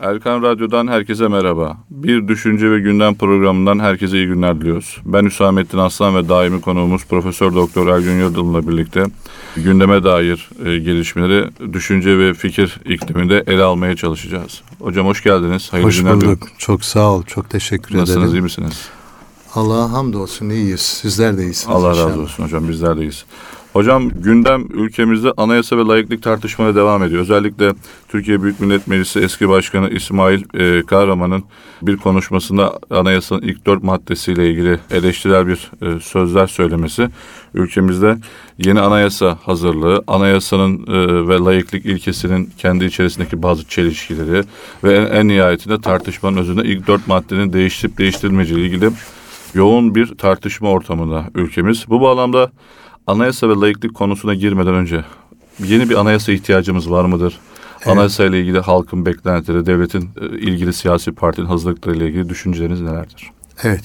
Erkan Radyo'dan herkese merhaba. Bir Düşünce ve Gündem programından herkese iyi günler diliyoruz. Ben Hüsamettin Aslan ve daimi konuğumuz Profesör Doktor Ergün Yıldırım'la birlikte gündeme dair e, gelişmeleri düşünce ve fikir ikliminde ele almaya çalışacağız. Hocam hoş geldiniz. Hayırlı hoş günler bulduk. Diliyorum. Çok sağ ol. Çok teşekkür Nasılsınız, ederim. Nasılsınız, iyi misiniz? Allah'a hamdolsun iyiyiz. Sizler de iyisiniz. Allah inşallah. razı olsun hocam bizler de iyiyiz. Hocam gündem ülkemizde anayasa ve layıklık tartışmaları devam ediyor. Özellikle Türkiye Büyük Millet Meclisi eski başkanı İsmail e, Kahraman'ın bir konuşmasında anayasanın ilk dört maddesiyle ilgili eleştirel bir e, sözler söylemesi ülkemizde yeni anayasa hazırlığı, anayasanın e, ve layıklık ilkesinin kendi içerisindeki bazı çelişkileri ve en, en nihayetinde tartışmanın özünde ilk dört maddenin değiştirip değiştirilmeyeceği ilgili yoğun bir tartışma ortamında ülkemiz. Bu bağlamda anayasa ve layıklık konusuna girmeden önce yeni bir anayasa ihtiyacımız var mıdır? Evet. Anayasa ile ilgili halkın beklentileri, devletin e, ilgili siyasi partinin hazırlıkları ile ilgili düşünceleriniz nelerdir? Evet.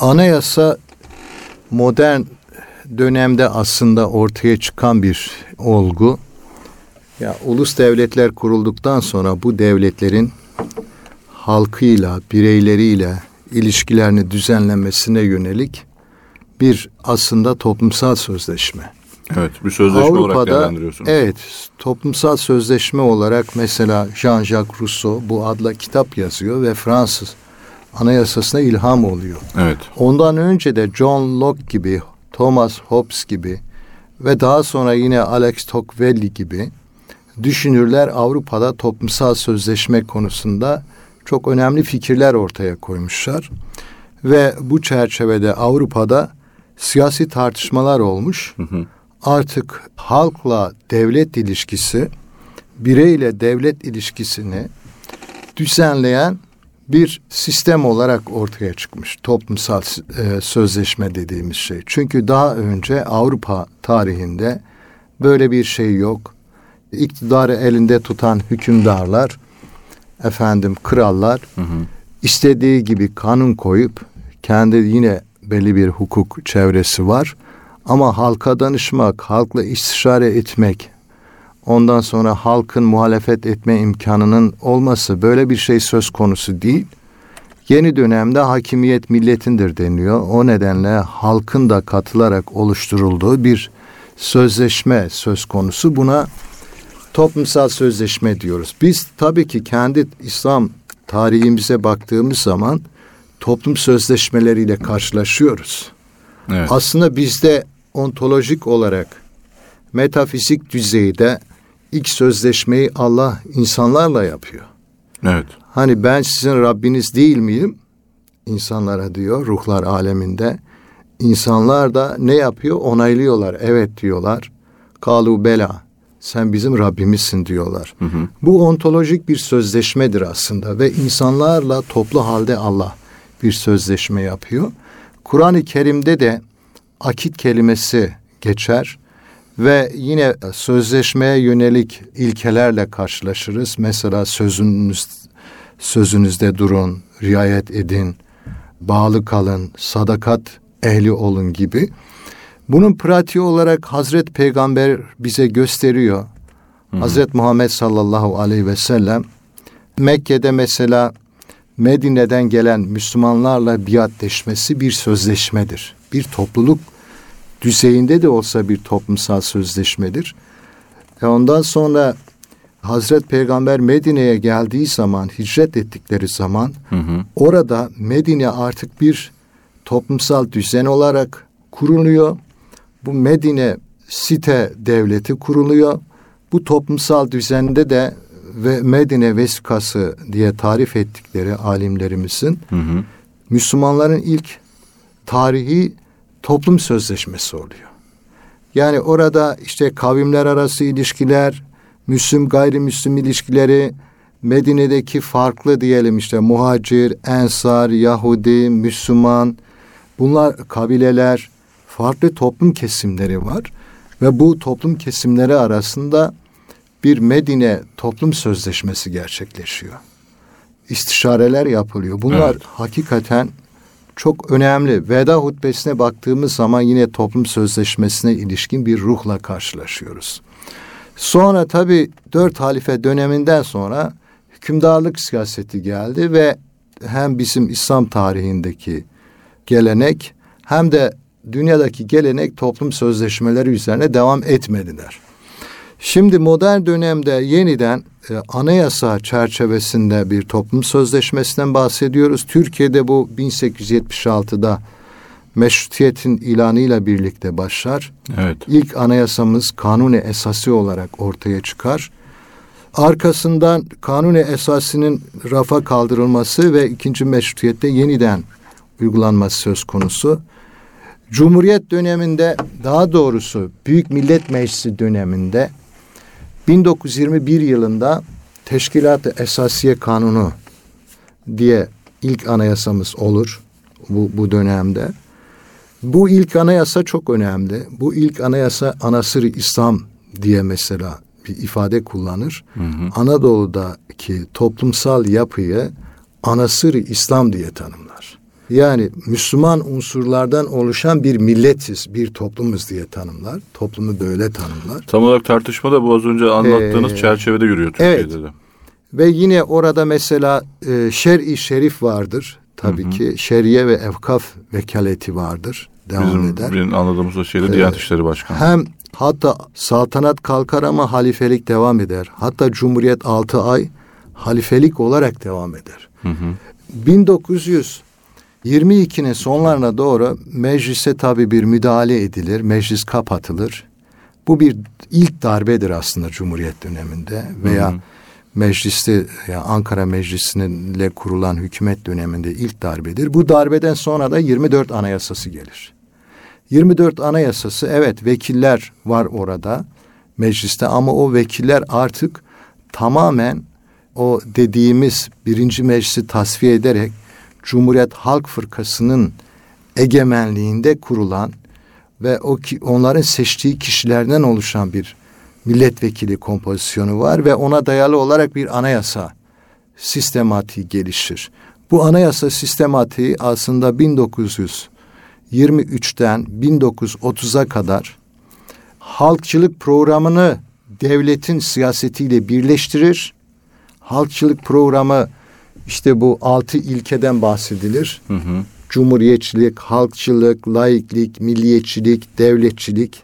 Anayasa modern dönemde aslında ortaya çıkan bir olgu. Ya ulus devletler kurulduktan sonra bu devletlerin halkıyla, bireyleriyle ilişkilerini düzenlemesine yönelik bir aslında toplumsal sözleşme. Evet, bir sözleşme Avrupa'da, olarak değerlendiriyorsunuz. Evet, toplumsal sözleşme olarak mesela Jean-Jacques Rousseau bu adla kitap yazıyor ve Fransız anayasasına ilham oluyor. Evet. Ondan önce de John Locke gibi, Thomas Hobbes gibi ve daha sonra yine Alex Tocqueville gibi düşünürler Avrupa'da toplumsal sözleşme konusunda çok önemli fikirler ortaya koymuşlar. Ve bu çerçevede Avrupa'da siyasi tartışmalar olmuş. Hı hı. Artık halkla devlet ilişkisi, bireyle devlet ilişkisini düzenleyen bir sistem olarak ortaya çıkmış. Toplumsal e, sözleşme dediğimiz şey. Çünkü daha önce Avrupa tarihinde böyle bir şey yok. İktidarı elinde tutan hükümdarlar, efendim krallar hı hı. istediği gibi kanun koyup kendi yine belli bir hukuk çevresi var. Ama halka danışmak, halkla istişare etmek, ondan sonra halkın muhalefet etme imkanının olması böyle bir şey söz konusu değil. Yeni dönemde hakimiyet milletindir deniyor. O nedenle halkın da katılarak oluşturulduğu bir sözleşme söz konusu. Buna toplumsal sözleşme diyoruz. Biz tabii ki kendi İslam tarihimize baktığımız zaman toplum sözleşmeleriyle karşılaşıyoruz. Evet. Aslında bizde ontolojik olarak metafizik düzeyde ilk sözleşmeyi Allah insanlarla yapıyor. Evet. Hani ben sizin Rabbiniz değil miyim? İnsanlara diyor ruhlar aleminde. İnsanlar da ne yapıyor? Onaylıyorlar. Evet diyorlar. Kalu bela. Sen bizim Rabbimizsin diyorlar. Hı hı. Bu ontolojik bir sözleşmedir aslında ve insanlarla toplu halde Allah bir sözleşme yapıyor. Kur'an-ı Kerim'de de akit kelimesi geçer ve yine sözleşmeye yönelik ilkelerle karşılaşırız. Mesela sözünüz sözünüzde durun, riayet edin, bağlı kalın, sadakat ehli olun gibi. Bunun pratiği olarak Hazret Peygamber bize gösteriyor. Hı hı. Hazret Muhammed sallallahu aleyhi ve sellem Mekke'de mesela Medine'den gelen Müslümanlarla biatleşmesi bir sözleşmedir. Bir topluluk düzeyinde de olsa bir toplumsal sözleşmedir. E ondan sonra Hazret Peygamber Medine'ye geldiği zaman, hicret ettikleri zaman hı hı. orada Medine artık bir toplumsal düzen olarak kuruluyor. Bu Medine site devleti kuruluyor. Bu toplumsal düzende de ve Medine vesikası diye tarif ettikleri alimlerimizin hı hı. Müslümanların ilk tarihi toplum sözleşmesi oluyor. Yani orada işte kavimler arası ilişkiler, Müslüm gayrimüslim ilişkileri, Medine'deki farklı diyelim işte muhacir, ensar, Yahudi, Müslüman bunlar kabileler, farklı toplum kesimleri var ve bu toplum kesimleri arasında bir Medine toplum sözleşmesi gerçekleşiyor. İstişareler yapılıyor. Bunlar evet. hakikaten çok önemli. Veda hutbesine baktığımız zaman yine toplum sözleşmesine ilişkin bir ruhla karşılaşıyoruz. Sonra tabi dört halife döneminden sonra hükümdarlık siyaseti geldi ve hem bizim İslam tarihindeki gelenek hem de dünyadaki gelenek toplum sözleşmeleri üzerine devam etmediler. Şimdi modern dönemde yeniden e, anayasa çerçevesinde bir toplum sözleşmesinden bahsediyoruz. Türkiye'de bu 1876'da meşrutiyetin ilanıyla birlikte başlar. Evet. İlk anayasamız kanuni esası olarak ortaya çıkar. Arkasından kanuni esasının rafa kaldırılması ve ikinci meşrutiyette yeniden uygulanması söz konusu. Cumhuriyet döneminde daha doğrusu Büyük Millet Meclisi döneminde 1921 yılında Teşkilat-ı Esasiye Kanunu diye ilk anayasamız olur bu, bu dönemde. Bu ilk anayasa çok önemli. Bu ilk anayasa Anasır İslam diye mesela bir ifade kullanır. Hı hı. Anadolu'daki toplumsal yapıyı Anasır İslam diye tanımlar. Yani Müslüman unsurlardan oluşan bir milletiz, bir toplumuz diye tanımlar. Toplumu böyle tanımlar. Tam olarak tartışma da bu az önce anlattığınız ee, çerçevede yürüyor Türkiye'de evet. de. Ve yine orada mesela e, şer-i şerif vardır. Tabii hı hı. ki şeriye ve evkaf vekaleti vardır. Devam Bizim eder. Bizim anladığımız o şeyde ee, Diyanet İşleri Başkanı. Hem hatta saltanat kalkar ama halifelik devam eder. Hatta Cumhuriyet altı ay halifelik olarak devam eder. Hı hı. 1900 22'nin sonlarına doğru meclise tabi bir müdahale edilir. Meclis kapatılır. Bu bir ilk darbedir aslında Cumhuriyet döneminde veya hı hı. mecliste yani Ankara Meclisi'yle kurulan hükümet döneminde ilk darbedir. Bu darbeden sonra da 24 anayasası gelir. 24 anayasası evet vekiller var orada mecliste ama o vekiller artık tamamen o dediğimiz birinci meclisi tasfiye ederek Cumhuriyet Halk Fırkası'nın egemenliğinde kurulan ve o ki onların seçtiği kişilerden oluşan bir milletvekili kompozisyonu var ve ona dayalı olarak bir anayasa sistematiği gelişir. Bu anayasa sistematiği aslında 1923'ten 1930'a kadar halkçılık programını devletin siyasetiyle birleştirir. Halkçılık programı işte bu altı ilkeden bahsedilir. Hı hı. Cumhuriyetçilik, halkçılık, laiklik, milliyetçilik, devletçilik.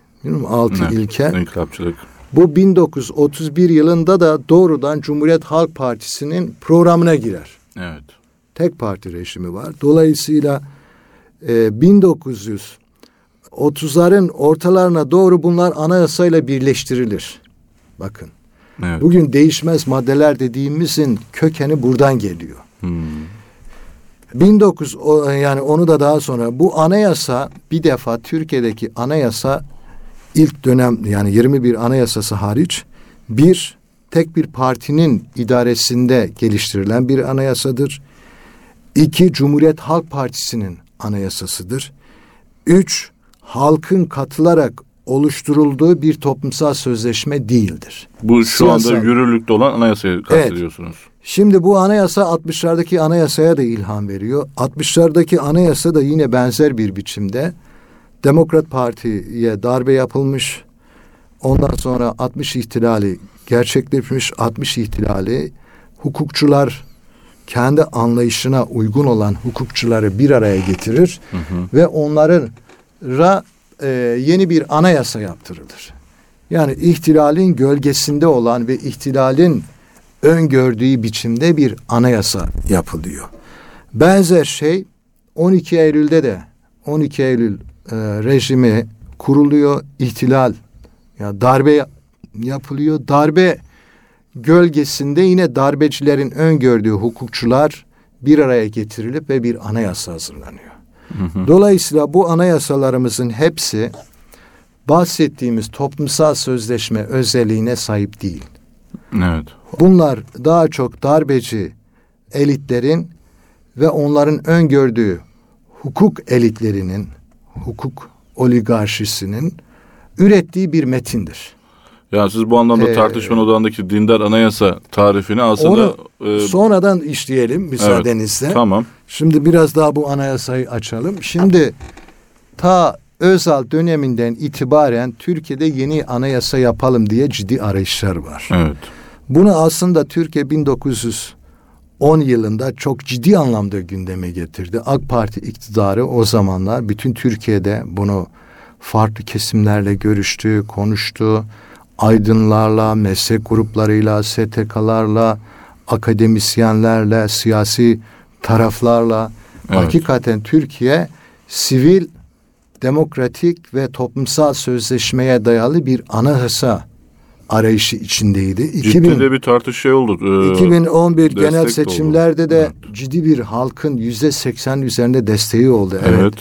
Altı evet, ilke. İnkılapçılık. Bu 1931 yılında da doğrudan Cumhuriyet Halk Partisi'nin programına girer. Evet. Tek parti rejimi var. Dolayısıyla e, 1930'ların ortalarına doğru bunlar anayasayla birleştirilir. Bakın. Evet. Bugün değişmez maddeler dediğimizin kökeni buradan geliyor. Hmm. 19 yani onu da daha sonra bu anayasa bir defa Türkiye'deki anayasa ilk dönem yani 21 anayasası hariç bir tek bir partinin idaresinde geliştirilen bir anayasadır. İki Cumhuriyet Halk Partisi'nin anayasasıdır. Üç halkın katılarak oluşturulduğu bir toplumsal sözleşme değildir. Bu şu Siyasal. anda yürürlükte olan anayasayı kastediyorsunuz. Evet. Şimdi bu anayasa 60'lardaki anayasaya da ilham veriyor. 60'lardaki anayasa da yine benzer bir biçimde Demokrat Parti'ye darbe yapılmış. Ondan sonra 60 ihtilali gerçekleşmiş 60 ihtilali hukukçular kendi anlayışına uygun olan hukukçuları bir araya getirir hı hı. ve onların ra e, yeni bir anayasa yaptırılır. Yani ihtilalin gölgesinde olan ve ihtilalin öngördüğü biçimde bir anayasa yapılıyor. Benzer şey 12 Eylül'de de 12 Eylül e, rejimi kuruluyor, ihtilal ya darbe yapılıyor. Darbe gölgesinde yine darbecilerin öngördüğü hukukçular bir araya getirilip ve bir anayasa hazırlanıyor. Dolayısıyla bu anayasalarımızın hepsi bahsettiğimiz toplumsal sözleşme özelliğine sahip değil. Evet. Bunlar daha çok darbeci elitlerin ve onların öngördüğü hukuk elitlerinin, hukuk oligarşisinin ürettiği bir metindir. Yani siz bu anlamda ee, tartışma odağındaki dindar anayasa tarifini aslında... Onu e, sonradan işleyelim müsaadenizle. Evet, tamam. Şimdi biraz daha bu anayasayı açalım. Şimdi ta Özal döneminden itibaren Türkiye'de yeni anayasa yapalım diye ciddi arayışlar var. Evet. Bunu aslında Türkiye 1910 yılında çok ciddi anlamda gündeme getirdi. AK Parti iktidarı o zamanlar bütün Türkiye'de bunu farklı kesimlerle görüştü, konuştu. Aydınlarla, meslek gruplarıyla, STK'larla, akademisyenlerle, siyasi taraflarla evet. hakikaten Türkiye sivil, demokratik ve toplumsal sözleşmeye dayalı bir anayasa arayışı içindeydi. Ciddi 2000, de bir tartış şey oldu. Ee, 2011 genel seçimlerde de evet. ciddi bir halkın yüzde seksen üzerinde desteği oldu. Evet. evet.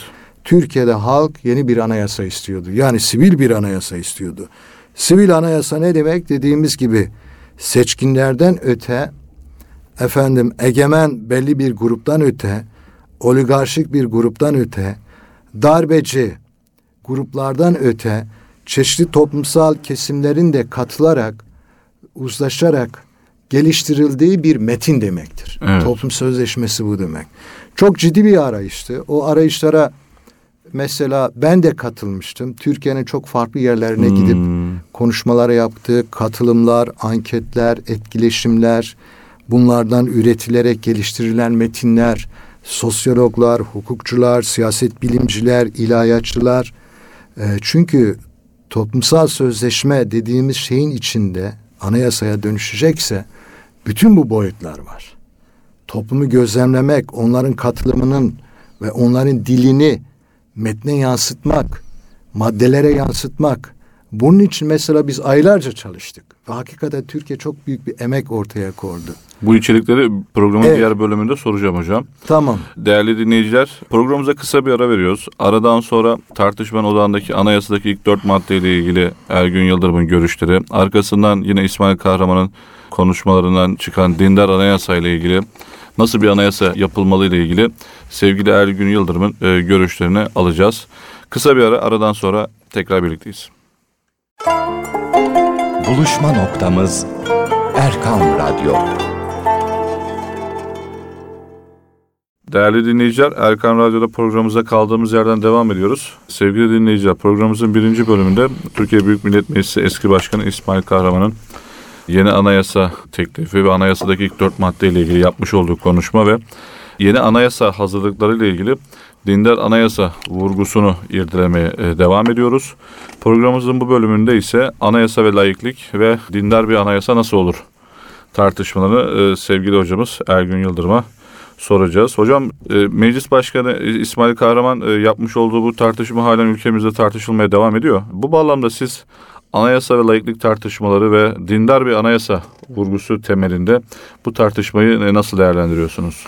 Türkiye'de halk yeni bir anayasa istiyordu. Yani sivil bir anayasa istiyordu. Sivil anayasa ne demek? Dediğimiz gibi seçkinlerden öte efendim egemen belli bir gruptan öte oligarşik bir gruptan öte darbeci gruplardan öte çeşitli toplumsal kesimlerin de katılarak uzlaşarak geliştirildiği bir metin demektir. Evet. Toplum sözleşmesi bu demek. Çok ciddi bir arayıştı. O arayışlara mesela ben de katılmıştım. Türkiye'nin çok farklı yerlerine hmm. gidip konuşmalar yaptı, katılımlar, anketler, etkileşimler, bunlardan üretilerek geliştirilen metinler, sosyologlar, hukukçular, siyaset bilimciler, ilahiyatçılar. E, çünkü toplumsal sözleşme dediğimiz şeyin içinde anayasaya dönüşecekse bütün bu boyutlar var. Toplumu gözlemlemek, onların katılımının ve onların dilini metne yansıtmak, maddelere yansıtmak. Bunun için mesela biz aylarca çalıştık. Ve hakikaten Türkiye çok büyük bir emek ortaya koydu. Bu içerikleri programın evet. diğer bölümünde soracağım hocam. Tamam. Değerli dinleyiciler programımıza kısa bir ara veriyoruz. Aradan sonra tartışmanın odağındaki anayasadaki ilk dört maddeyle ilgili Ergün Yıldırım'ın görüşleri. Arkasından yine İsmail Kahraman'ın konuşmalarından çıkan dindar anayasa ile ilgili nasıl bir anayasa yapılmalı ile ilgili sevgili Ergün Yıldırım'ın e, görüşlerini alacağız. Kısa bir ara aradan sonra tekrar birlikteyiz. Buluşma noktamız Erkan Radyo. Değerli dinleyiciler, Erkan Radyo'da programımıza kaldığımız yerden devam ediyoruz. Sevgili dinleyiciler, programımızın birinci bölümünde Türkiye Büyük Millet Meclisi eski başkanı İsmail Kahraman'ın yeni anayasa teklifi ve anayasadaki ilk dört maddeyle ilgili yapmış olduğu konuşma ve yeni anayasa hazırlıkları ile ilgili dindar anayasa vurgusunu irdelemeye e, devam ediyoruz. Programımızın bu bölümünde ise anayasa ve layıklık ve dindar bir anayasa nasıl olur tartışmalarını e, sevgili hocamız Ergün Yıldırım'a soracağız. Hocam e, Meclis Başkanı İsmail Kahraman yapmış olduğu bu tartışma halen ülkemizde tartışılmaya devam ediyor. Bu bağlamda siz anayasa ve layıklık tartışmaları ve dindar bir anayasa vurgusu temelinde bu tartışmayı nasıl değerlendiriyorsunuz?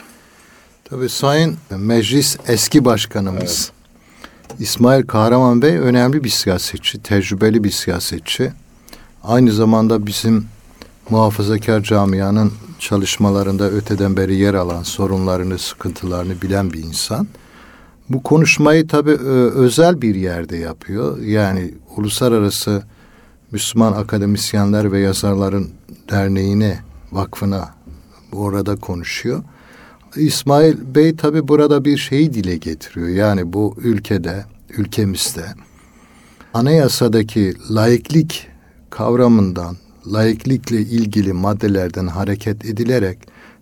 Tabii Sayın Meclis eski başkanımız evet. İsmail Kahraman Bey önemli bir siyasetçi, tecrübeli bir siyasetçi. Aynı zamanda bizim muhafazakar camianın çalışmalarında öteden beri yer alan sorunlarını, sıkıntılarını bilen bir insan. Bu konuşmayı tabii özel bir yerde yapıyor. Yani uluslararası Müslüman akademisyenler ve yazarların derneğine, vakfına orada konuşuyor. İsmail Bey tabi burada bir şeyi dile getiriyor. Yani bu ülkede, ülkemizde anayasadaki laiklik kavramından, laiklikle ilgili maddelerden hareket edilerek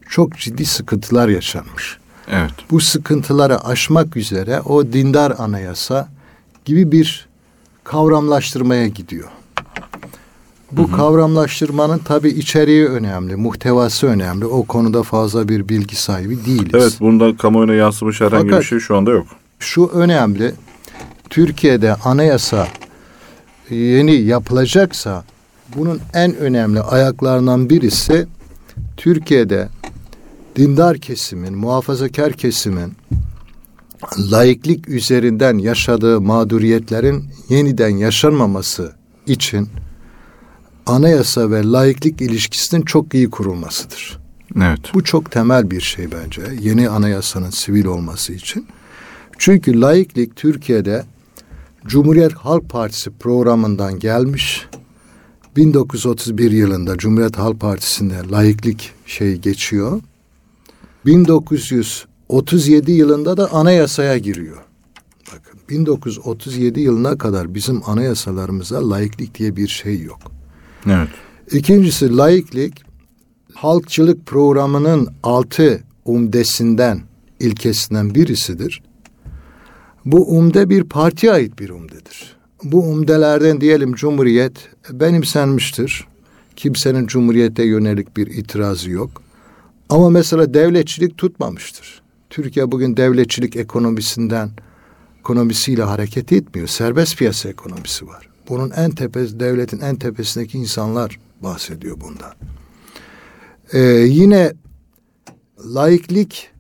çok ciddi sıkıntılar yaşanmış. Evet. Bu sıkıntıları aşmak üzere o dindar anayasa gibi bir kavramlaştırmaya gidiyor. Bu hı hı. kavramlaştırmanın tabi içeriği önemli, muhtevası önemli. O konuda fazla bir bilgi sahibi değiliz. Evet, bunda kamuoyuna yansımış herhangi Fakat, bir şey şu anda yok. Şu önemli, Türkiye'de anayasa yeni yapılacaksa bunun en önemli ayaklarından birisi Türkiye'de dindar kesimin, muhafazakar kesimin laiklik üzerinden yaşadığı mağduriyetlerin yeniden yaşanmaması için anayasa ve laiklik ilişkisinin çok iyi kurulmasıdır. Evet. Bu çok temel bir şey bence. Yeni anayasanın sivil olması için. Çünkü laiklik Türkiye'de Cumhuriyet Halk Partisi programından gelmiş. 1931 yılında Cumhuriyet Halk Partisi'nde laiklik şey geçiyor. 1937 yılında da anayasaya giriyor. Bakın 1937 yılına kadar bizim anayasalarımızda laiklik diye bir şey yok. Evet. İkincisi laiklik halkçılık programının altı umdesinden, ilkesinden birisidir. Bu umde bir partiye ait bir umdedir. Bu umdelerden diyelim Cumhuriyet benimsenmiştir. Kimsenin Cumhuriyete yönelik bir itirazı yok. Ama mesela devletçilik tutmamıştır. Türkiye bugün devletçilik ekonomisinden, ekonomisiyle hareket etmiyor. Serbest piyasa ekonomisi var. Bunun en tepesi, devletin en tepesindeki insanlar bahsediyor bundan. Ee, yine laiklik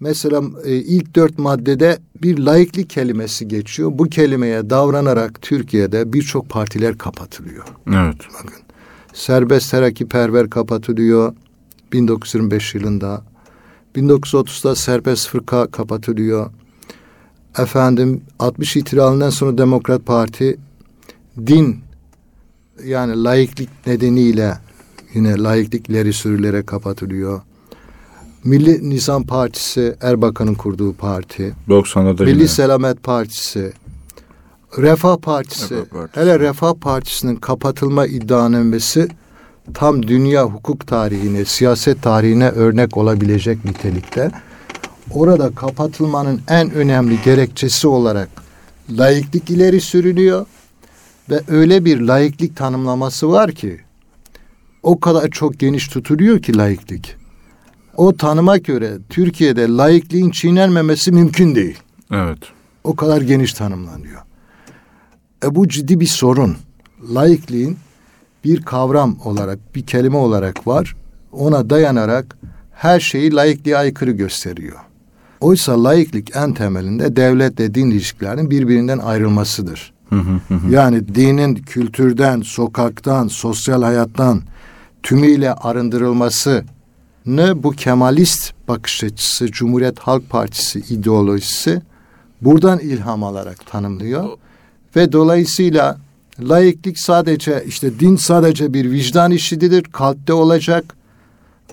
mesela e, ilk dört maddede bir laiklik kelimesi geçiyor. Bu kelimeye davranarak Türkiye'de birçok partiler kapatılıyor. Evet. Bakın serbest terakkiperver kapatılıyor 1925 yılında. 1930'da serbest fırka kapatılıyor. Efendim 60 ihtilalinden sonra Demokrat Parti din yani laiklik nedeniyle yine laiklik ileri sürülere kapatılıyor. Milli Nizam Partisi Erbakan'ın kurduğu parti. 90'larda Milli yine. Selamet Partisi, Refah Partisi, Refah Partisi. hele Refah Partisi'nin kapatılma iddianamesi tam dünya hukuk tarihine, siyaset tarihine örnek olabilecek nitelikte. Orada kapatılmanın en önemli gerekçesi olarak laiklik ileri sürülüyor ve öyle bir laiklik tanımlaması var ki o kadar çok geniş tutuluyor ki laiklik. O tanıma göre Türkiye'de laikliğin çiğnenmemesi mümkün değil. Evet. O kadar geniş tanımlanıyor. E bu ciddi bir sorun. Laikliğin bir kavram olarak, bir kelime olarak var. Ona dayanarak her şeyi laikliğe aykırı gösteriyor. Oysa laiklik en temelinde devletle din ilişkilerinin birbirinden ayrılmasıdır. Yani dinin kültürden, sokaktan, sosyal hayattan tümüyle arındırılması ne bu Kemalist bakış açısı, Cumhuriyet Halk Partisi ideolojisi buradan ilham alarak tanımlıyor. Ve dolayısıyla laiklik sadece işte din sadece bir vicdan işidir, kalpte olacak.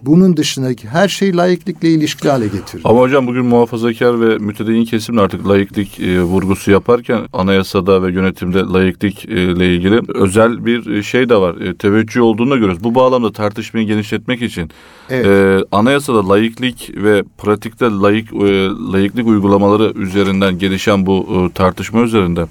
Bunun dışındaki her şey laiklikle ilişkili hale getiriyor. Ama hocam bugün muhafazakar ve mütedeyyin kesim artık laiklik e, vurgusu yaparken anayasada ve yönetimde laiklik e, ilgili özel bir e, şey de var. E, teveccüh olduğunu da görüyoruz. Bu bağlamda tartışmayı genişletmek için Evet. e, anayasada laiklik ve pratikte laik e, laiklik uygulamaları üzerinden gelişen bu e, tartışma üzerinde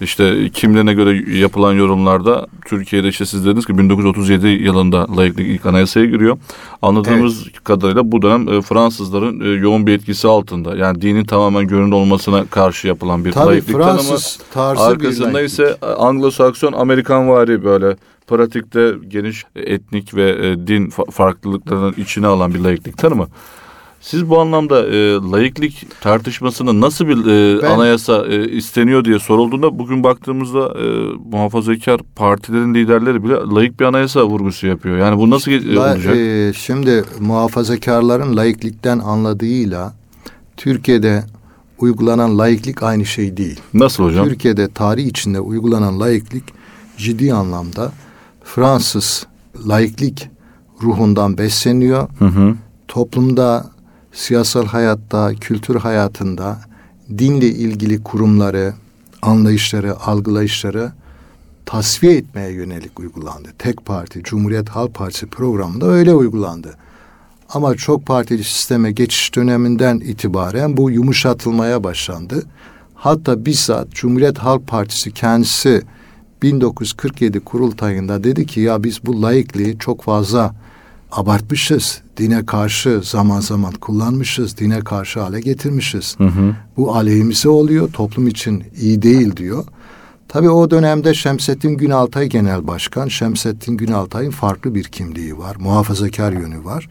işte kimlerine göre yapılan yorumlarda Türkiye'de işte siz dediniz ki 1937 yılında laiklik ilk anayasaya giriyor. Anladığımız kadarıyla bu dönem e, Fransızların e, yoğun bir etkisi altında. Yani dinin tamamen görünür olmasına karşı yapılan bir Tabii tanımı. Fransız tarzı Arkasında bir ise Anglo-Sakson Amerikanvari böyle pratikte geniş etnik ve e, din fa- farklılıklarının içine alan bir laiklik tanımı. Siz bu anlamda e, laiklik tartışmasında nasıl bir e, Ben- anayasa e, isteniyor diye sorulduğunda bugün baktığımızda e, muhafazakar partilerin liderleri bile laik bir anayasa vurgusu yapıyor. Yani bu nasıl e, La- olacak? e, şimdi muhafazakarların laiklikten anladığıyla Türkiye'de uygulanan laiklik aynı şey değil. nasıl hocam? Türkiye'de tarih içinde uygulanan laiklik ciddi anlamda Fransız laiklik ruhundan besleniyor. Hı hı. Toplumda, siyasal hayatta, kültür hayatında dinle ilgili kurumları, anlayışları, algılayışları tasfiye etmeye yönelik uygulandı. Tek parti, Cumhuriyet Halk Partisi programında öyle uygulandı. Ama çok partili sisteme geçiş döneminden itibaren bu yumuşatılmaya başlandı. Hatta bizzat Cumhuriyet Halk Partisi kendisi 1947 kurultayında dedi ki ya biz bu laikliği çok fazla abartmışız. Dine karşı zaman zaman kullanmışız. Dine karşı hale getirmişiz. Hı hı. Bu aleyhimize oluyor. Toplum için iyi değil diyor. Tabii o dönemde Şemsettin Günaltay Genel Başkan. Şemsettin Günaltay'ın farklı bir kimliği var. Muhafazakar yönü var.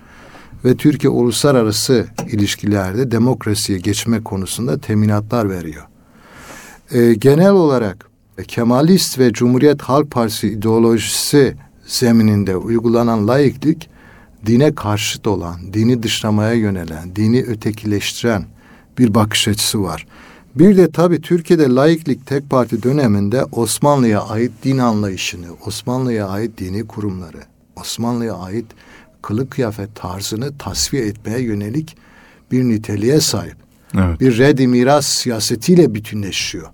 Ve Türkiye uluslararası ilişkilerde demokrasiye geçme konusunda teminatlar veriyor. Ee, genel olarak Kemalist ve Cumhuriyet Halk Partisi ideolojisi zemininde uygulanan laiklik dine karşıt olan, dini dışlamaya yönelen, dini ötekileştiren bir bakış açısı var. Bir de tabii Türkiye'de laiklik tek parti döneminde Osmanlı'ya ait din anlayışını, Osmanlı'ya ait dini kurumları, Osmanlı'ya ait kılık kıyafet tarzını tasfiye etmeye yönelik bir niteliğe sahip. Evet. Bir red miras siyasetiyle bütünleşiyor.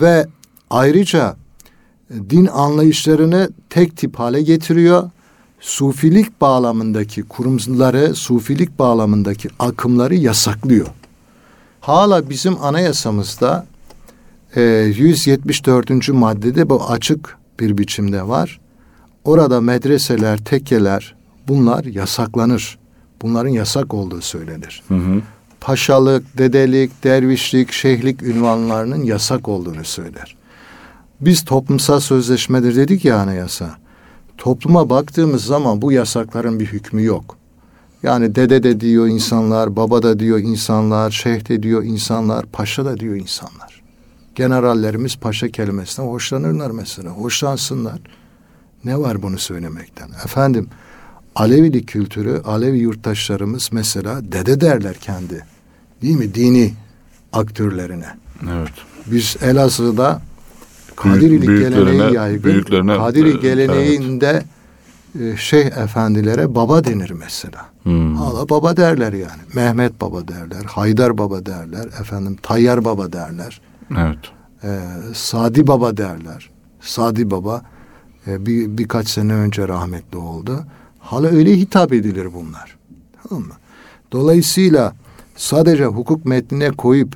Ve ayrıca e, din anlayışlarını tek tip hale getiriyor sufilik bağlamındaki kurumları, sufilik bağlamındaki akımları yasaklıyor. Hala bizim anayasamızda e, 174. maddede bu açık bir biçimde var. Orada medreseler, tekkeler bunlar yasaklanır. Bunların yasak olduğu söylenir. Hı hı. Paşalık, dedelik, dervişlik, şeyhlik ünvanlarının yasak olduğunu söyler. Biz toplumsal sözleşmedir dedik ya anayasa. Topluma baktığımız zaman bu yasakların bir hükmü yok. Yani dede de diyor insanlar, baba da diyor insanlar, şeyh de diyor insanlar, paşa da diyor insanlar. Generallerimiz paşa kelimesinden hoşlanırlar mesela. Hoşlansınlar. Ne var bunu söylemekten? Efendim Alevili kültürü, Alevi yurttaşlarımız mesela dede derler kendi. Değil mi? Dini aktörlerine. Evet. Biz Elazığ'da Büyüklerine- geleneği yaygın. büyüklerine, Kadiri geleneğinde e, şeyh efendilere baba denir mesela. Hmm. Hala baba derler yani. Mehmet baba derler, Haydar baba derler, efendim Tayyar baba derler, Evet. e, Sadi baba derler. Sadi baba e, bir, birkaç sene önce rahmetli oldu. Hala öyle hitap edilir bunlar. Tamam mı? Dolayısıyla sadece hukuk metnine koyup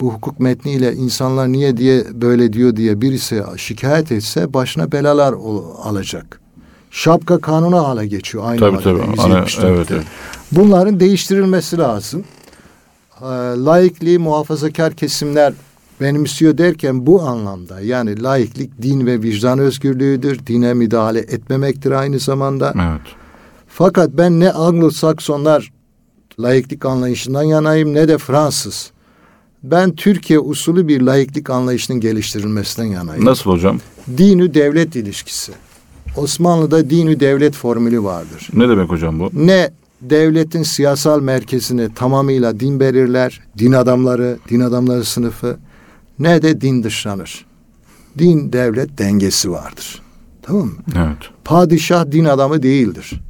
bu hukuk metniyle insanlar niye diye böyle diyor diye birisi şikayet etse başına belalar alacak. Şapka kanunu hala geçiyor aynı Tabii, maddede, tabii. Ana- 174'te. evet, evet. Bunların değiştirilmesi lazım. Ee, laikliği muhafazakar kesimler benimsiyor derken bu anlamda yani laiklik din ve vicdan özgürlüğüdür. Dine müdahale etmemektir aynı zamanda. Evet. Fakat ben ne Anglo-Saksonlar laiklik anlayışından yanayım ne de Fransız. Ben Türkiye usulü bir laiklik anlayışının geliştirilmesinden yanayım. Nasıl hocam? Dinü devlet ilişkisi. Osmanlı'da dinü devlet formülü vardır. Ne demek hocam bu? Ne devletin siyasal merkezini tamamıyla din belirler, din adamları, din adamları sınıfı ne de din dışlanır. Din devlet dengesi vardır. Tamam mı? Evet. Padişah din adamı değildir.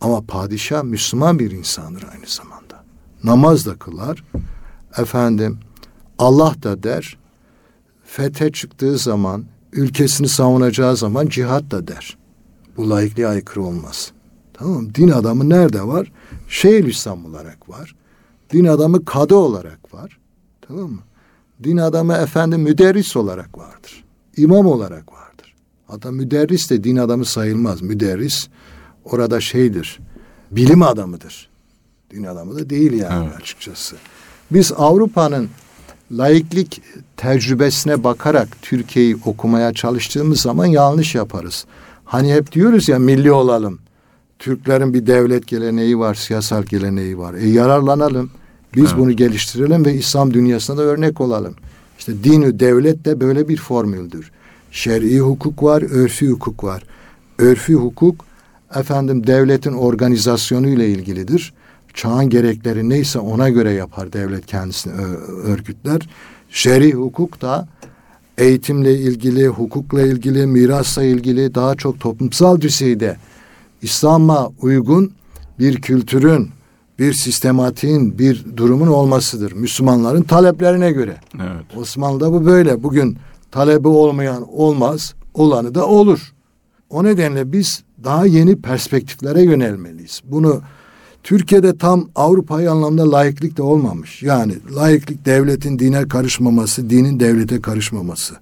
Ama padişah Müslüman bir insandır aynı zamanda. Namaz da kılar. Efendim Allah da der. Fethe çıktığı zaman, ülkesini savunacağı zaman cihat da der. Bu laikliğe aykırı olmaz. Tamam? Din adamı nerede var? Şeyhülislam olarak var. Din adamı kadı olarak var. Tamam mı? Din adamı efendim müderris olarak vardır. İmam olarak vardır. Hatta müderris de din adamı sayılmaz. Müderris orada şeydir. Bilim adamıdır. Din adamı da değil yani Evet. açıkçası. Biz Avrupa'nın laiklik tecrübesine bakarak Türkiye'yi okumaya çalıştığımız zaman yanlış yaparız. Hani hep diyoruz ya milli olalım. Türklerin bir devlet geleneği var, siyasal geleneği var. E yararlanalım. Biz Evet. bunu geliştirelim ve İslam dünyasına da örnek olalım. İşte dinü devlet de böyle bir formüldür. Şer'i hukuk var, örfi hukuk var. Örfi hukuk efendim devletin organizasyonu ile ilgilidir. Çağın gerekleri neyse ona göre yapar devlet kendisini örgütler. Şer'i hukuk da eğitimle ilgili, hukukla ilgili, mirasla ilgili daha çok toplumsal düzeyde İslam'a uygun bir kültürün, bir sistematiğin, bir durumun olmasıdır. Müslümanların taleplerine göre. Evet. Osmanlı'da bu böyle. Bugün talebi olmayan olmaz, olanı da olur. O nedenle biz daha yeni perspektiflere yönelmeliyiz. Bunu Türkiye'de tam Avrupa'yı anlamda layıklık da olmamış. Yani layıklık devletin dine karışmaması, dinin devlete karışmaması.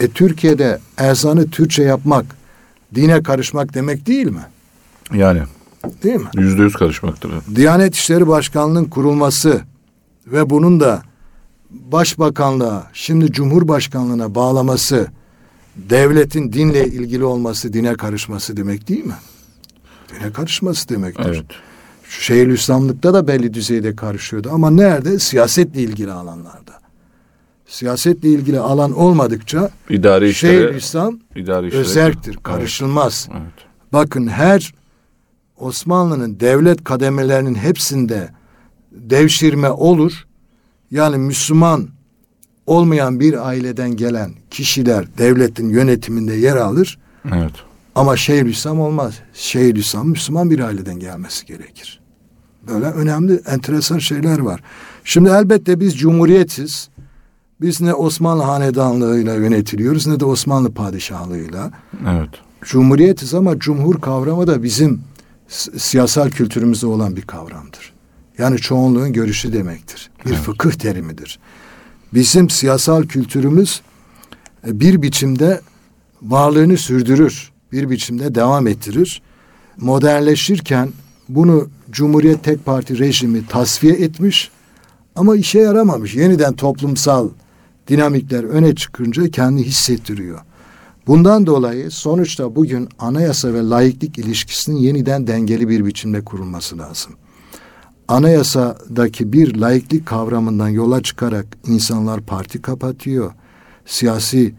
E Türkiye'de ezanı Türkçe yapmak, dine karışmak demek değil mi? Yani Değil mi? yüzde yüz karışmaktır. Diyanet İşleri Başkanlığı'nın kurulması ve bunun da başbakanlığa, şimdi Cumhurbaşkanlığına bağlaması, devletin dinle ilgili olması, dine karışması demek değil mi? Dine karışması demektir. Evet. Şeyhülislamlıkta da belli düzeyde karışıyordu ama nerede? Siyasetle ilgili alanlarda. Siyasetle ilgili alan olmadıkça İdari Şeyhülislam idari işlere. özerktir, Evet. karışılmaz. Evet. Bakın her Osmanlı'nın devlet kademelerinin hepsinde devşirme olur. Yani Müslüman olmayan bir aileden gelen kişiler devletin yönetiminde yer alır. Evet. Ama Şeyhülislam olmaz. Şeyhülislam Müslüman bir aileden gelmesi gerekir. Böyle önemli, enteresan şeyler var. Şimdi elbette biz cumhuriyetiz. Biz ne Osmanlı hanedanlığıyla yönetiliyoruz ne de Osmanlı padişahlığıyla. Evet. Cumhuriyetiz ama cumhur kavramı da bizim siyasal kültürümüzde olan bir kavramdır. Yani çoğunluğun görüşü demektir. Bir fıkıh terimidir. Bizim siyasal kültürümüz e, bir biçimde varlığını sürdürür. Bir biçimde devam ettirir. Modernleşirken bunu Cumhuriyet Tek Parti rejimi tasfiye etmiş ama işe yaramamış. Yeniden toplumsal dinamikler öne çıkınca kendi hissettiriyor. Bundan dolayı sonuçta bugün anayasa ve laiklik ilişkisinin yeniden dengeli bir biçimde kurulması lazım. Anayasadaki bir laiklik kavramından yola çıkarak insanlar parti kapatıyor. Siyasi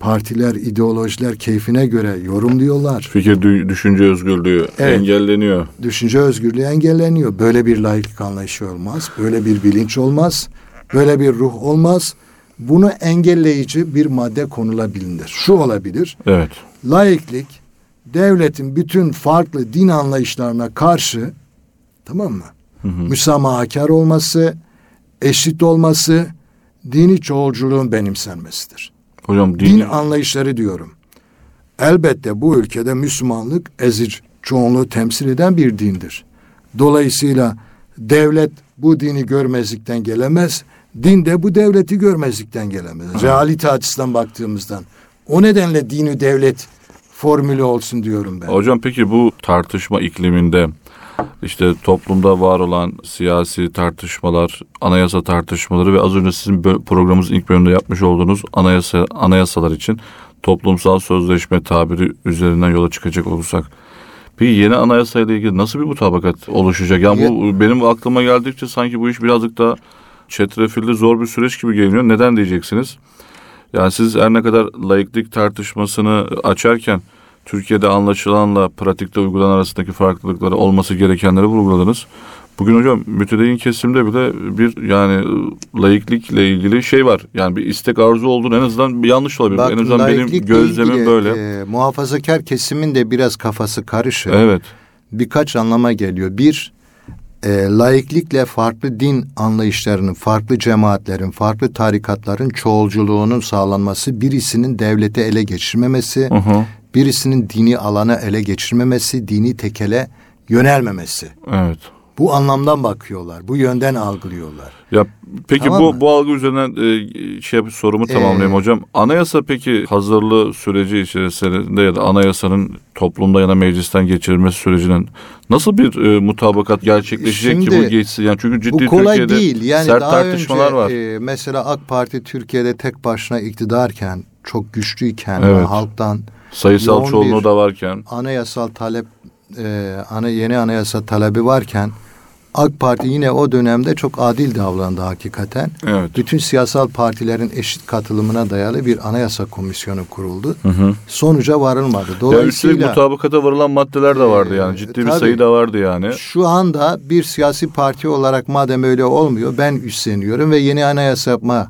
partiler, ideolojiler keyfine göre yorumluyorlar. Fikir dü- düşünce özgürlüğü Evet. engelleniyor. Düşünce özgürlüğü engelleniyor. Böyle bir laiklik anlayışı olmaz. Böyle bir bilinç olmaz. Böyle bir ruh olmaz. Bunu engelleyici bir madde konulabilir. Şu olabilir. Evet. Laiklik devletin bütün farklı din anlayışlarına karşı tamam mı? Müsamahakar olması, eşit olması, dini çoğulculuğun benimsenmesidir. Hocam Din din, anlayışları diyorum. Elbette bu ülkede Müslümanlık ezici çoğunluğu temsil eden bir dindir. Dolayısıyla devlet bu dini görmezlikten gelemez. Din de bu devleti görmezlikten gelemez. Realite açısından baktığımızdan. O nedenle dini devlet formülü olsun diyorum ben. Hocam peki bu tartışma ikliminde işte toplumda var olan siyasi tartışmalar, anayasa tartışmaları ve az önce sizin programımızın ilk bölümünde yapmış olduğunuz anayasa anayasalar için toplumsal sözleşme tabiri üzerinden yola çıkacak olursak Peki yeni anayasa ile ilgili nasıl bir mutabakat oluşacak? Yani bu benim aklıma geldikçe sanki bu iş birazcık daha çetrefilli zor bir süreç gibi geliyor. Neden diyeceksiniz? Yani siz her ne kadar laiklik tartışmasını açarken Türkiye'de anlaşılanla pratikte uygulanan arasındaki farklılıkları olması gerekenleri vurguladınız. Bugün hocam mütedeyyin kesimde bile bir yani laiklikle ilgili şey var. Yani bir istek arzu olduğunu en azından bir yanlış olabilir. Bak, en azından benim gözlemim ilgili, böyle. e, muhafazakar kesimin de biraz kafası karışık. evet. birkaç anlama geliyor. Bir, e, laiklikle farklı din anlayışlarının, farklı cemaatlerin, farklı tarikatların çoğulculuğunun sağlanması, birisinin devlete ele geçirmemesi, hı. Birisinin dini alana ele geçirmemesi, dini tekele yönelmemesi. Evet. Bu anlamdan bakıyorlar, bu yönden algılıyorlar. Ya peki Tamam bu mı? bu algı üzerinden e, şey yapıp sorumu tamamlayayım Ee, hocam. Anayasa peki hazırlığı süreci içerisinde ya da anayasanın toplumda ya da meclisten geçirilmesi sürecinin nasıl bir e, mutabakat gerçekleşecek ki Şimdi, bu geçsin? Yani çünkü ciddi bu kolay Türkiye'de değil. Yani sert daha tartışmalar önce var. e, mesela AK Parti Türkiye'de tek başına iktidarken, çok güçlüyken, Evet. halktan Sayısal çoğunluğu bir- da varken. anayasal talep e, ana yeni anayasa talebi varken AK Parti yine o dönemde çok adil davrandı hakikaten. Evet. Bütün siyasal partilerin eşit katılımına dayalı bir anayasa komisyonu kuruldu. Hı hı. Sonuca varılmadı. Dolayısıyla mutabakata varılan maddeler de vardı yani. Ee, Ciddi bir tabii. sayı da vardı yani. şu anda bir siyasi parti olarak madem öyle olmuyor ben üstleniyorum ve yeni anayasa yapma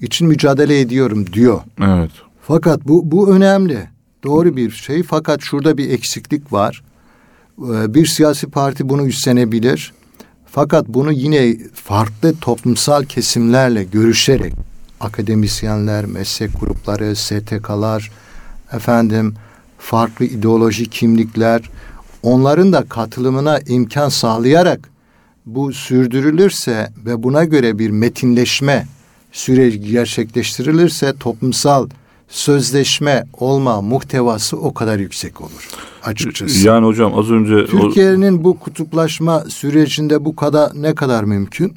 için mücadele ediyorum diyor. Evet. Fakat bu bu önemli. Doğru bir şey. Fakat şurada bir eksiklik var. Ee, Bir siyasi parti bunu üstlenebilir. Fakat bunu yine farklı toplumsal kesimlerle görüşerek akademisyenler, meslek grupları, STK'lar, efendim farklı ideoloji kimlikler onların da katılımına imkan sağlayarak bu sürdürülürse ve buna göre bir metinleşme süreci gerçekleştirilirse toplumsal sözleşme olma muhtevası o kadar yüksek olur açıkçası. Yani hocam az önce Türkiye'nin bu kutuplaşma sürecinde bu kadar ne kadar mümkün?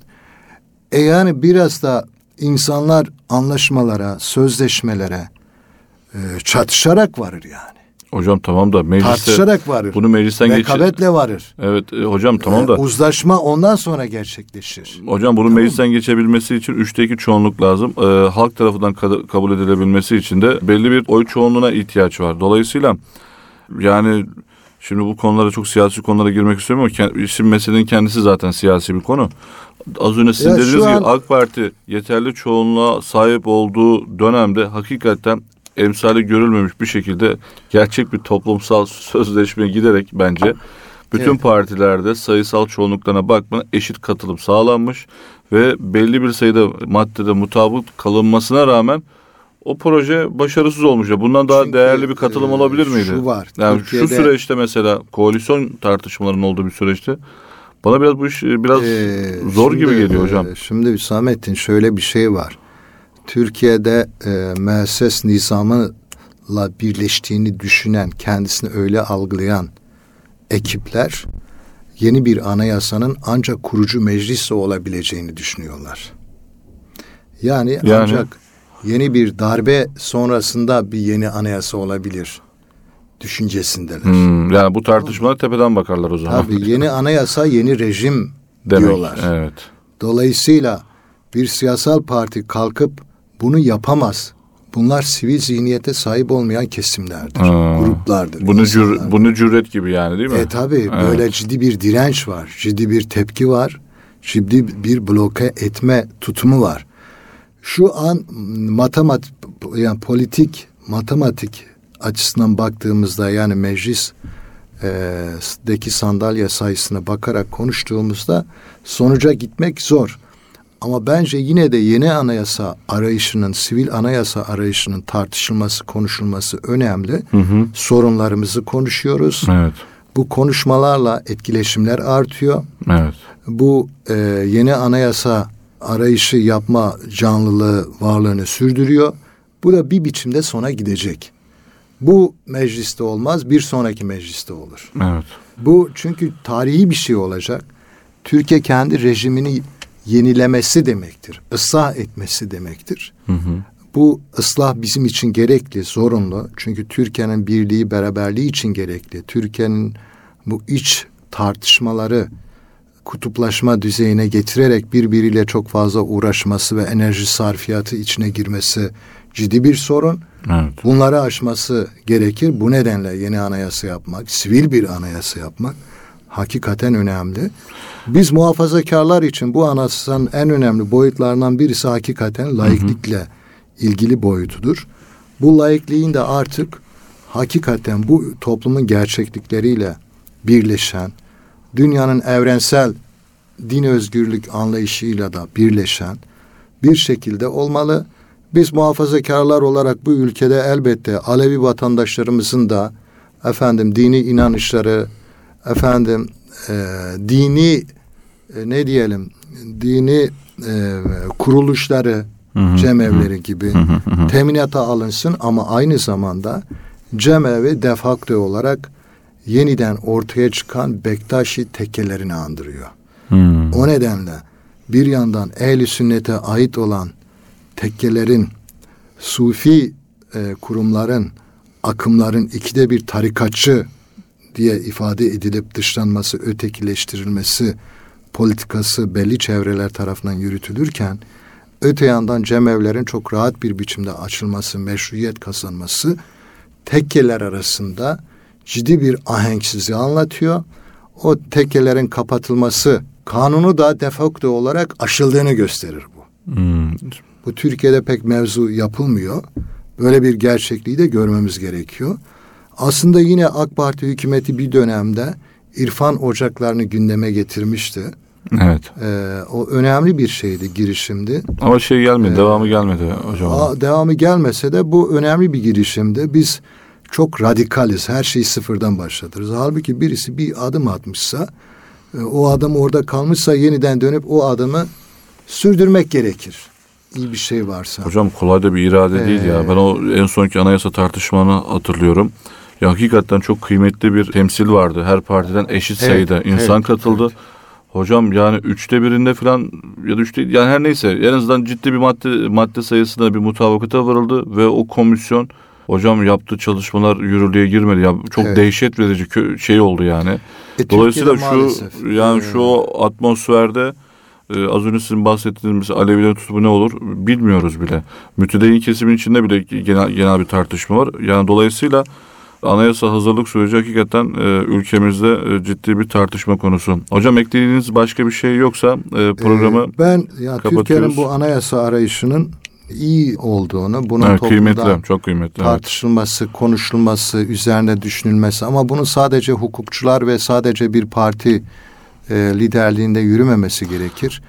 E yani biraz da insanlar anlaşmalara, sözleşmelere e, çatışarak varır yani. Hocam tamam da mecliste Tartışarak varır. bunu meclisten geçir. Rekabetle varır. Evet e, hocam tamam E, da uzlaşma ondan sonra gerçekleşir. Hocam bunun meclisten geçebilmesi için üçte iki çoğunluk lazım. Ee, halk tarafından ka- kabul edilebilmesi için de belli bir oy çoğunluğuna ihtiyaç var. Dolayısıyla yani şimdi bu konulara çok siyasi konulara girmek istemiyorum ama işin meselenin kendisi zaten siyasi bir konu. Az önce sizin dediğiniz gibi an- AK Parti yeterli çoğunluğa sahip olduğu dönemde hakikaten emsali görülmemiş bir şekilde gerçek bir toplumsal sözleşmeye giderek bence bütün Evet. partilerde sayısal çoğunluklarına bakmadan eşit katılım sağlanmış ve belli bir sayıda maddede mutabık kalınmasına rağmen o proje başarısız olmuş. ya. Bundan daha Çünkü, değerli bir katılım e, olabilir miydi? şu var, Yani Türkiye'de- şu süreçte mesela koalisyon tartışmalarının olduğu bir süreçte bana biraz bu iş e, biraz Ee, zor gibi şimdi, geliyor e, hocam. Şimdi Hüsamettin şöyle bir şey var. Türkiye'de e, müesses nizamıyla birleştiğini düşünen, kendisini öyle algılayan ekipler yeni bir anayasanın ancak kurucu meclis olabileceğini düşünüyorlar. Yani, Yani? ancak yeni bir darbe sonrasında bir yeni anayasa olabilir düşüncesindeler. Hmm, yani bu tartışmalar tepeden bakarlar o zaman. Tabii yeni anayasa yeni rejim Demek. diyorlar. Evet. Dolayısıyla bir siyasal parti kalkıp bunu yapamaz. Bunlar sivil zihniyete sahip olmayan kesimlerdir, Ha. gruplardır. Bunu cür, bunu cüret gibi yani değil mi? E tabii Evet. böyle ciddi bir direnç var, ciddi bir tepki var, ciddi bir bloke etme tutumu var. Şu an matematik yani politik matematik açısından baktığımızda yani meclis e, deki sandalye sayısına bakarak konuştuğumuzda sonuca gitmek zor. Ama bence yine de yeni anayasa arayışının, sivil anayasa arayışının tartışılması, konuşulması önemli. Sorunlarımızı konuşuyoruz. Evet. Bu konuşmalarla etkileşimler artıyor. Evet. Bu e, yeni anayasa arayışı yapma canlılığı varlığını sürdürüyor. Bu da bir biçimde sona gidecek. Bu mecliste olmaz, bir sonraki mecliste olur. Evet. Bu çünkü tarihi bir şey olacak. Türkiye kendi rejimini yenilemesi demektir. Islah etmesi demektir. Hı hı. Bu ıslah bizim için gerekli, zorunlu. Çünkü Türkiye'nin birliği, beraberliği için gerekli. Türkiye'nin bu iç tartışmaları kutuplaşma düzeyine getirerek birbiriyle çok fazla uğraşması ve enerji sarfiyatı içine girmesi ciddi bir sorun. Evet. Bunları aşması gerekir. Bu nedenle yeni anayasa yapmak, sivil bir anayasa yapmak hakikaten önemli. Biz muhafazakarlar için bu anayasanın en önemli boyutlarından birisi hakikaten laiklikle ilgili boyutudur. Bu laikliğin de artık hakikaten bu toplumun gerçeklikleriyle birleşen, dünyanın evrensel din özgürlük anlayışıyla da birleşen bir şekilde olmalı. Biz muhafazakarlar olarak bu ülkede elbette Alevi vatandaşlarımızın da efendim dini inanışları, efendim e, dini e, ne diyelim dini e, kuruluşları, cemevleri gibi teminata alınsın ama aynı zamanda cemevi defakto olarak yeniden ortaya çıkan Bektaşi tekkelerini andırıyor. Hmm. O nedenle bir yandan ehli sünnete ait olan tekkelerin, sufi e, kurumların, akımların ikide bir tarikatçı diye ifade edilip dışlanması, ötekileştirilmesi politikası belli çevreler tarafından yürütülürken öte yandan cemevlerin çok rahat bir biçimde açılması, meşruiyet kazanması tekkeler arasında ciddi bir ahenksizliği anlatıyor. O tekkelerin kapatılması kanunu da defakto olarak aşıldığını gösterir bu. Hmm. Bu Türkiye'de pek mevzu yapılmıyor. Böyle bir gerçekliği de görmemiz gerekiyor. Aslında yine AK Parti hükümeti bir dönemde irfan ocaklarını gündeme getirmişti. Evet. Ee, o önemli bir şeydi, girişimdi. Ama şey gelmedi, devamı gelmedi hocam. Aa, devamı gelmese de bu önemli bir girişimdi. Biz çok radikaliz, her şeyi sıfırdan başlatırız. Halbuki birisi bir adım atmışsa, e, o adam orada kalmışsa yeniden dönüp o adımı sürdürmek gerekir. İyi bir şey varsa. Hocam kolay da bir irade değil ya. Ee, Ben o en sonki anayasa tartışmanı hatırlıyorum. Ya hakikaten çok kıymetli bir temsil vardı. Her partiden eşit Evet, sayıda insan evet, katıldı. evet. Hocam yani üçte birinde falan ya da üçte yani her neyse en azından ciddi bir madde madde sayısında bir mutabakata varıldı ve o komisyon hocam yaptığı çalışmalar yürürlüğe girmedi. Ya çok Evet. dehşet verici şey oldu yani. E, Dolayısıyla Türkiye'de şu maalesef, yani e, şu atmosferde e, az önce sizin bahsettiğiniz Alevilerin tutumu ne olur bilmiyoruz bile. Mütedeyyin kesimin içinde bile genel, genel bir tartışma var. Yani dolayısıyla anayasa hazırlık süreci hakikaten e, ülkemizde e, ciddi bir tartışma konusu. Hocam eklediğiniz başka bir şey yoksa e, programı Ee, ben ya. Türkiye'nin bu anayasa arayışının iyi olduğunu, bunun evet, kıymetli, çok kıymetli. evet. tartışılması, konuşulması, üzerine düşünülmesi ama bunu sadece hukukçular ve sadece bir parti e, liderliğinde yürümemesi gerekir.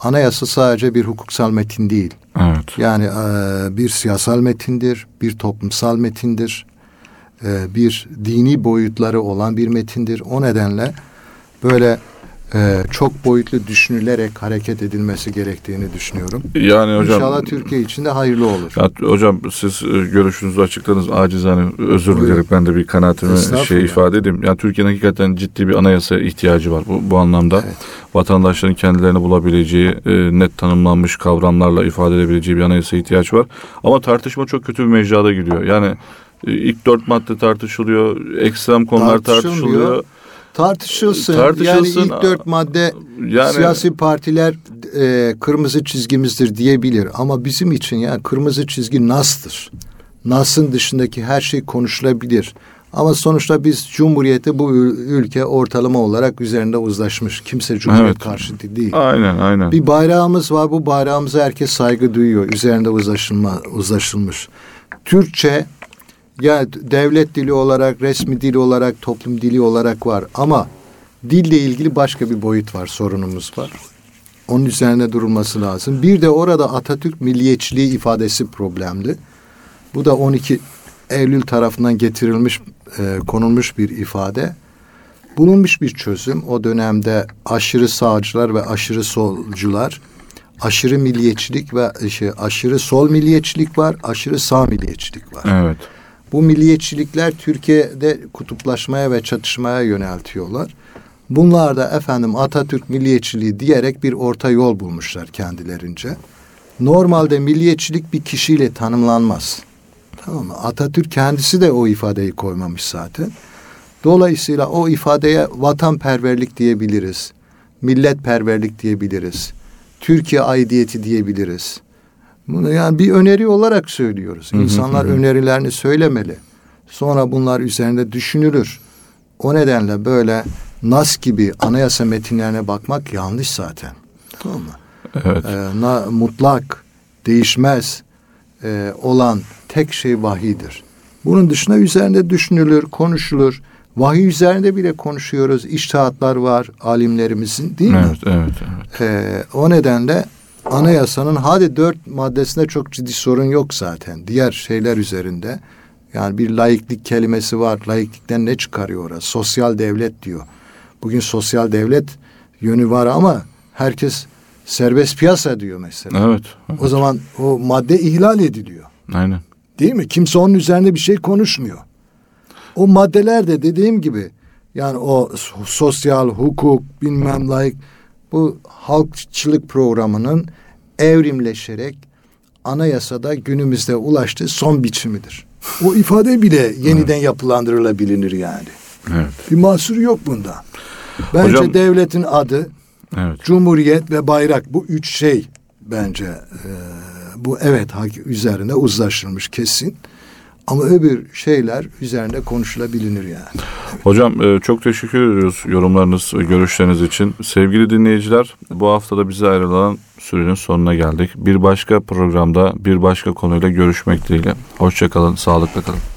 Anayasa sadece bir hukuksal metin değil. Evet. Yani e, bir siyasal metindir, bir toplumsal metindir, e, bir dini boyutları olan bir metindir. O nedenle böyle e, çok boyutlu düşünülerek hareket edilmesi gerektiğini düşünüyorum. Yani hocam İnşallah Türkiye için de hayırlı olur. Ya, hocam siz e, görüşünüzü açıkladınız. Acizane özür dileyerek ben de bir kanaatimi şey ifade edeyim. Yani Türkiye'nin hakikaten ciddi bir anayasa ihtiyacı var. Bu, bu anlamda Evet. vatandaşların kendilerini bulabileceği, e, net tanımlanmış kavramlarla ifade edebileceği bir anayasa ihtiyaç var. Ama tartışma çok kötü bir mecrada gidiyor. Yani ilk dört madde tartışılıyor, ekstrem konular tartışılıyor. Tartışılsın. Tartışılsın. Yani ilk dört madde Yani siyasi partiler e, kırmızı çizgimizdir diyebilir. Ama bizim için yani kırmızı çizgi NAS'tır. NAS'ın dışındaki her şey konuşulabilir. Ama sonuçta biz Cumhuriyeti bu ül- ülke ortalama olarak üzerinde uzlaşmış. Kimse Cumhuriyet Evet. karşıtı değil. aynen aynen. Bir bayrağımız var. Bu bayrağımıza herkes saygı duyuyor. Üzerinde uzlaşılma, uzlaşılmış. Türkçe ya devlet dili olarak, resmi dili olarak, toplum dili olarak var. Ama dille ilgili başka bir boyut var, sorunumuz var. Onun üzerine durulması lazım. Bir de orada Atatürk milliyetçiliği ifadesi problemli. Bu da 12 Eylül tarafından getirilmiş, e, konulmuş bir ifade. Bulunmuş bir çözüm. O dönemde aşırı sağcılar ve aşırı solcular, aşırı milliyetçilik ve şey, aşırı sol milliyetçilik var, aşırı sağ milliyetçilik var. Evet. Bu milliyetçilikler Türkiye'de kutuplaşmaya ve çatışmaya yöneltiyorlar. Bunlar da efendim Atatürk milliyetçiliği diyerek bir orta yol bulmuşlar kendilerince. Normalde milliyetçilik bir kişiyle tanımlanmaz. Tamam mı? Atatürk kendisi de o ifadeyi koymamış zaten. Dolayısıyla o ifadeye vatanperverlik diyebiliriz. Milletperverlik diyebiliriz. Türkiye aidiyeti diyebiliriz. Bunu yani bir öneri olarak söylüyoruz. İnsanlar önerilerini söylemeli. Sonra bunlar üzerinde düşünülür. O nedenle böyle NAS gibi anayasa metinlerine bakmak yanlış zaten. Tamam mı? Evet. Ee, na, mutlak, değişmez e, olan tek şey vahidir. Bunun dışında üzerinde düşünülür, konuşulur. Vahiy üzerinde bile konuşuyoruz. İçtihatlar var alimlerimizin değil mi? Evet, evet, evet. Ee, o nedenle anayasanın hadi dört maddesinde çok ciddi sorun yok zaten. Diğer şeyler üzerinde yani bir laiklik kelimesi var. Laiklikten ne çıkarıyor orası? Sosyal devlet diyor. Bugün sosyal devlet yönü var ama herkes serbest piyasa diyor mesela. Evet. evet. O zaman o madde ihlal ediliyor. Aynen. Değil mi? Kimse onun üzerinde bir şey konuşmuyor. O maddeler de dediğim gibi yani o so- sosyal hukuk bilmem layık bu halkçılık programının evrimleşerek anayasada günümüzde ulaştığı son biçimidir. O ifade bile yeniden yapılandırılabilir yani. Evet. Bir mahsur yok bunda. Bence Hocam- devletin adı, Evet. Cumhuriyet ve bayrak bu üç şey bence e, bu evet hak- üzerine uzlaşılmış kesin. Ama öbür şeyler üzerinde konuşulabilir yani. Hocam e, çok teşekkür ediyoruz yorumlarınız, görüşleriniz için. Sevgili dinleyiciler, bu haftada bize ayrılan sürenin sonuna geldik. Bir başka programda bir başka konuyla görüşmek dileğiyle. Hoşçakalın, sağlıkla kalın.